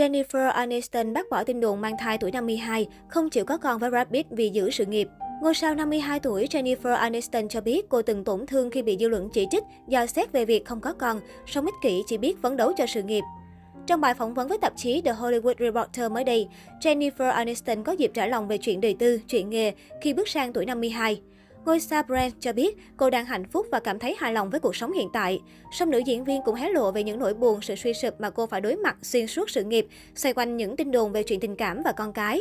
Jennifer Aniston bác bỏ tin đồn mang thai tuổi 52, không chịu có con với Brad Pitt vì giữ sự nghiệp. Ngôi sao 52 tuổi Jennifer Aniston cho biết cô từng tổn thương khi bị dư luận chỉ trích do xét về việc không có con, song ích kỷ chỉ biết phấn đấu cho sự nghiệp. Trong bài phỏng vấn với tạp chí The Hollywood Reporter mới đây, Jennifer Aniston có dịp trả lòng về chuyện đời tư, chuyện nghề khi bước sang tuổi 52. Ngôi sao Brand cho biết cô đang hạnh phúc và cảm thấy hài lòng với cuộc sống hiện tại. Song nữ diễn viên cũng hé lộ về những nỗi buồn, sự suy sụp mà cô phải đối mặt xuyên suốt sự nghiệp, xoay quanh những tin đồn về chuyện tình cảm và con cái.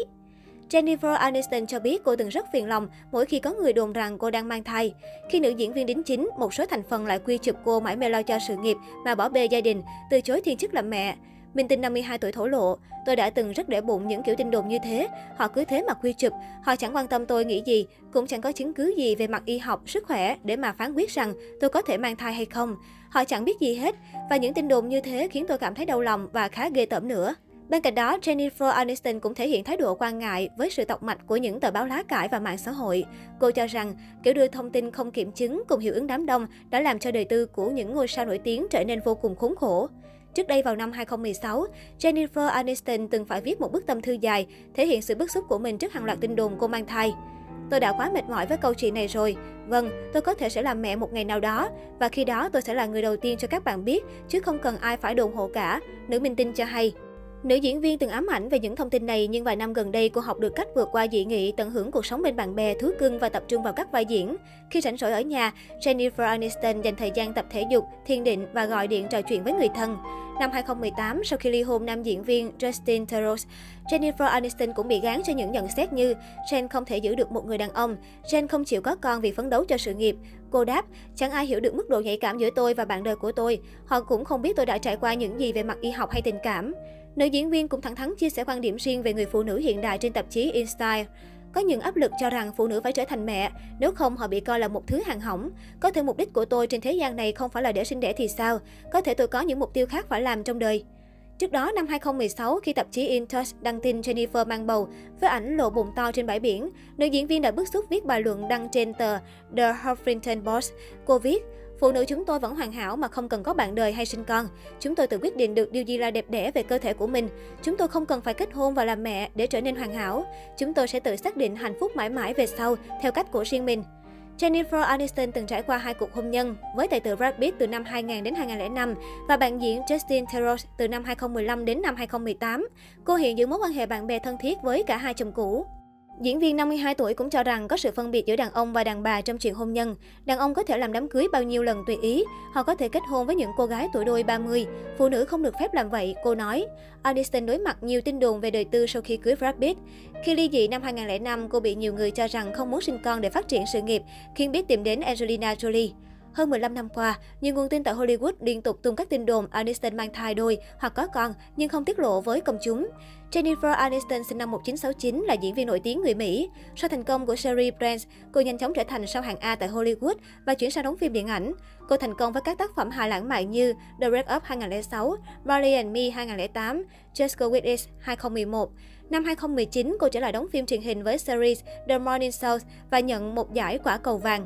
Jennifer Aniston cho biết cô từng rất phiền lòng mỗi khi có người đồn rằng cô đang mang thai. Khi nữ diễn viên đính chính, một số thành phần lại quy chụp cô mãi mê lo cho sự nghiệp mà bỏ bê gia đình, từ chối thiên chức làm mẹ. Minh Tinh 52 tuổi thổ lộ, tôi đã từng rất để bụng những kiểu tin đồn như thế. Họ cứ thế mà quy chụp, họ chẳng quan tâm tôi nghĩ gì, cũng chẳng có chứng cứ gì về mặt y học, sức khỏe để mà phán quyết rằng tôi có thể mang thai hay không. Họ chẳng biết gì hết, và những tin đồn như thế khiến tôi cảm thấy đau lòng và khá ghê tởm nữa. Bên cạnh đó, Jennifer Aniston cũng thể hiện thái độ quan ngại với sự tọc mạch của những tờ báo lá cải và mạng xã hội. Cô cho rằng, kiểu đưa thông tin không kiểm chứng cùng hiệu ứng đám đông đã làm cho đời tư của những ngôi sao nổi tiếng trở nên vô cùng khốn khổ. Trước đây vào năm 2016, Jennifer Aniston từng phải viết một bức tâm thư dài, thể hiện sự bức xúc của mình trước hàng loạt tin đồn cô mang thai. Tôi đã quá mệt mỏi với câu chuyện này rồi. Vâng, tôi có thể sẽ làm mẹ một ngày nào đó. Và khi đó tôi sẽ là người đầu tiên cho các bạn biết, chứ không cần ai phải đồn hộ cả. Nữ minh tinh cho hay. Nữ diễn viên từng ám ảnh về những thông tin này nhưng vài năm gần đây cô học được cách vượt qua dị nghị, tận hưởng cuộc sống bên bạn bè, thú cưng và tập trung vào các vai diễn. Khi rảnh rỗi ở nhà, Jennifer Aniston dành thời gian tập thể dục, thiền định và gọi điện trò chuyện với người thân. Năm 2018, sau khi ly hôn nam diễn viên Justin Theroux, Jennifer Aniston cũng bị gán cho những nhận xét như Jen không thể giữ được một người đàn ông, Jen không chịu có con vì phấn đấu cho sự nghiệp. Cô đáp, chẳng ai hiểu được mức độ nhạy cảm giữa tôi và bạn đời của tôi. Họ cũng không biết tôi đã trải qua những gì về mặt y học hay tình cảm. Nữ diễn viên cũng thẳng thắn chia sẻ quan điểm riêng về người phụ nữ hiện đại trên tạp chí InStyle. Có những áp lực cho rằng phụ nữ phải trở thành mẹ, nếu không họ bị coi là một thứ hàng hỏng. Có thể mục đích của tôi trên thế gian này không phải là để sinh đẻ thì sao? Có thể tôi có những mục tiêu khác phải làm trong đời. Trước đó, năm 2016, khi tạp chí InTouch đăng tin Jennifer mang bầu với ảnh lộ bụng to trên bãi biển, nữ diễn viên đã bức xúc viết bài luận đăng trên tờ The Huffington Post. Cô viết, Phụ nữ chúng tôi vẫn hoàn hảo mà không cần có bạn đời hay sinh con. Chúng tôi tự quyết định được điều gì là đẹp đẽ về cơ thể của mình. Chúng tôi không cần phải kết hôn và làm mẹ để trở nên hoàn hảo. Chúng tôi sẽ tự xác định hạnh phúc mãi mãi về sau, theo cách của riêng mình. Jennifer Aniston từng trải qua hai cuộc hôn nhân với tài tử Brad Pitt từ năm 2000 đến 2005 và bạn diễn Justin Theroux từ năm 2015 đến năm 2018. Cô hiện giữ mối quan hệ bạn bè thân thiết với cả hai chồng cũ. Diễn viên 52 tuổi cũng cho rằng có sự phân biệt giữa đàn ông và đàn bà trong chuyện hôn nhân. Đàn ông có thể làm đám cưới bao nhiêu lần tùy ý, họ có thể kết hôn với những cô gái tuổi đôi 30. Phụ nữ không được phép làm vậy, cô nói. Aniston đối mặt nhiều tin đồn về đời tư sau khi cưới Brad Pitt. Khi ly dị năm 2005, cô bị nhiều người cho rằng không muốn sinh con để phát triển sự nghiệp, khiến biết tìm đến Angelina Jolie. Hơn 15 năm qua, nhiều nguồn tin tại Hollywood liên tục tung các tin đồn Aniston mang thai đôi hoặc có con nhưng không tiết lộ với công chúng. Jennifer Aniston sinh năm 1969 là diễn viên nổi tiếng người Mỹ. Sau thành công của series Friends, cô nhanh chóng trở thành sao hạng A tại Hollywood và chuyển sang đóng phim điện ảnh. Cô thành công với các tác phẩm hài lãng mạn như The Break Up 2006, Marley and Me 2008, Just Go With It 2011. Năm 2019, cô trở lại đóng phim truyền hình với series The Morning Show và nhận một giải quả cầu vàng.